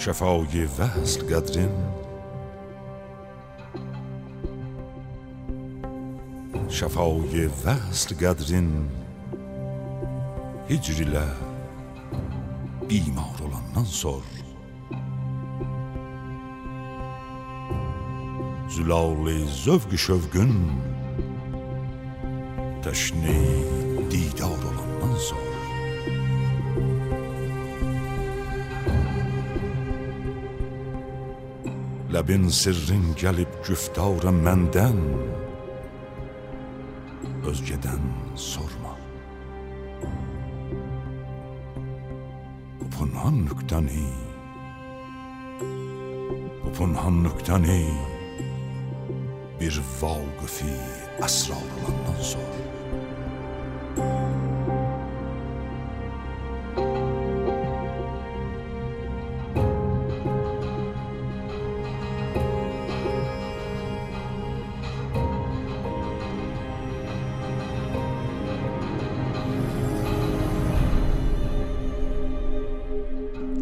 şəfayı vəsl qədrin şəfayı vəsl qədrin hicr ilə bimar olandan sor zülal zövq şövqün təşni didar olandan sor Ləbin sirrin gəlib güftarə məndən. Özgədən sorma. Pınhan nüktəni Bir vaqıfi əsrar olandan sor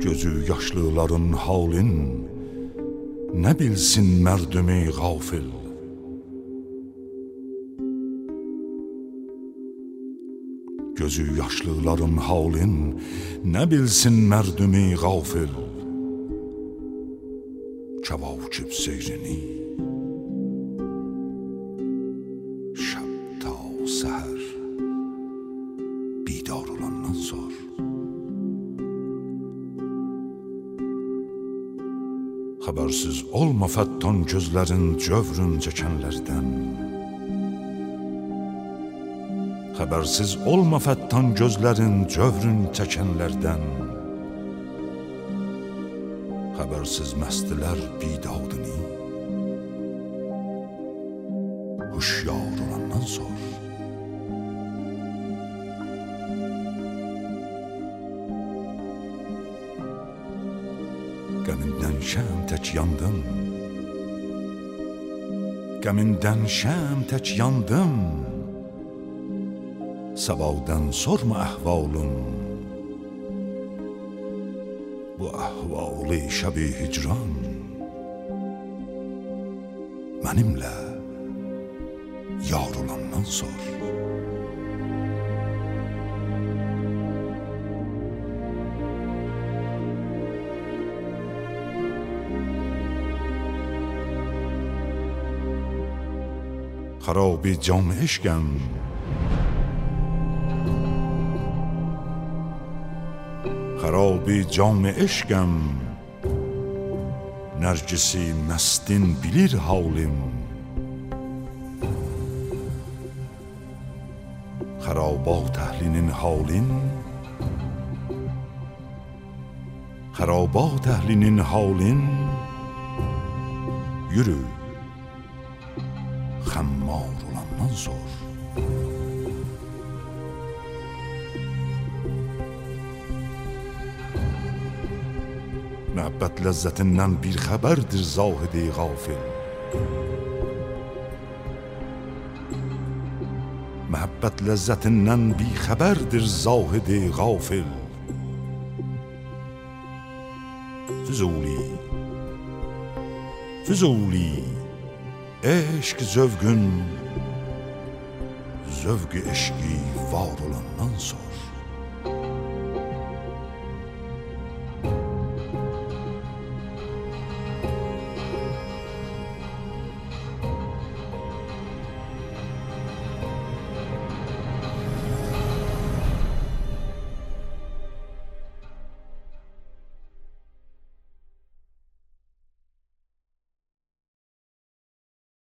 Gözü yaşlıların halin Nə bilsin mərdümi qafil Gözü yaşlıların halin Nə bilsin mərdümi qafil Kəvakib seyrini Şəb ta səhər Xəbərsiz olma fəttan gözlərin cövrün çəkənlərdən. Xəbərsiz olma fəttan gözlərin cövrün çəkənlərdən. Xəbərsiz məstilər bidadını Huşyar Qəmindən şəm tək yandım. Qəmindən şəm tək yandım. Səvavdən sorma əhvalım Bu əhvalı şəbi hicran. Mənimlə yar olandan sor خرابی جام عشقم خرابی جام عشقم نرگسی مستین bilir halim خرابات əhlinin halin خرابات əhlinin halin yürü خمار ولن نظر محبت لذتنن بیر خبر در زاهده غافل. محبت لذتنن بی خبر در زاهده غافل. فزولی فزولی Eşq zövqün Zövqü eşqi var olandan sor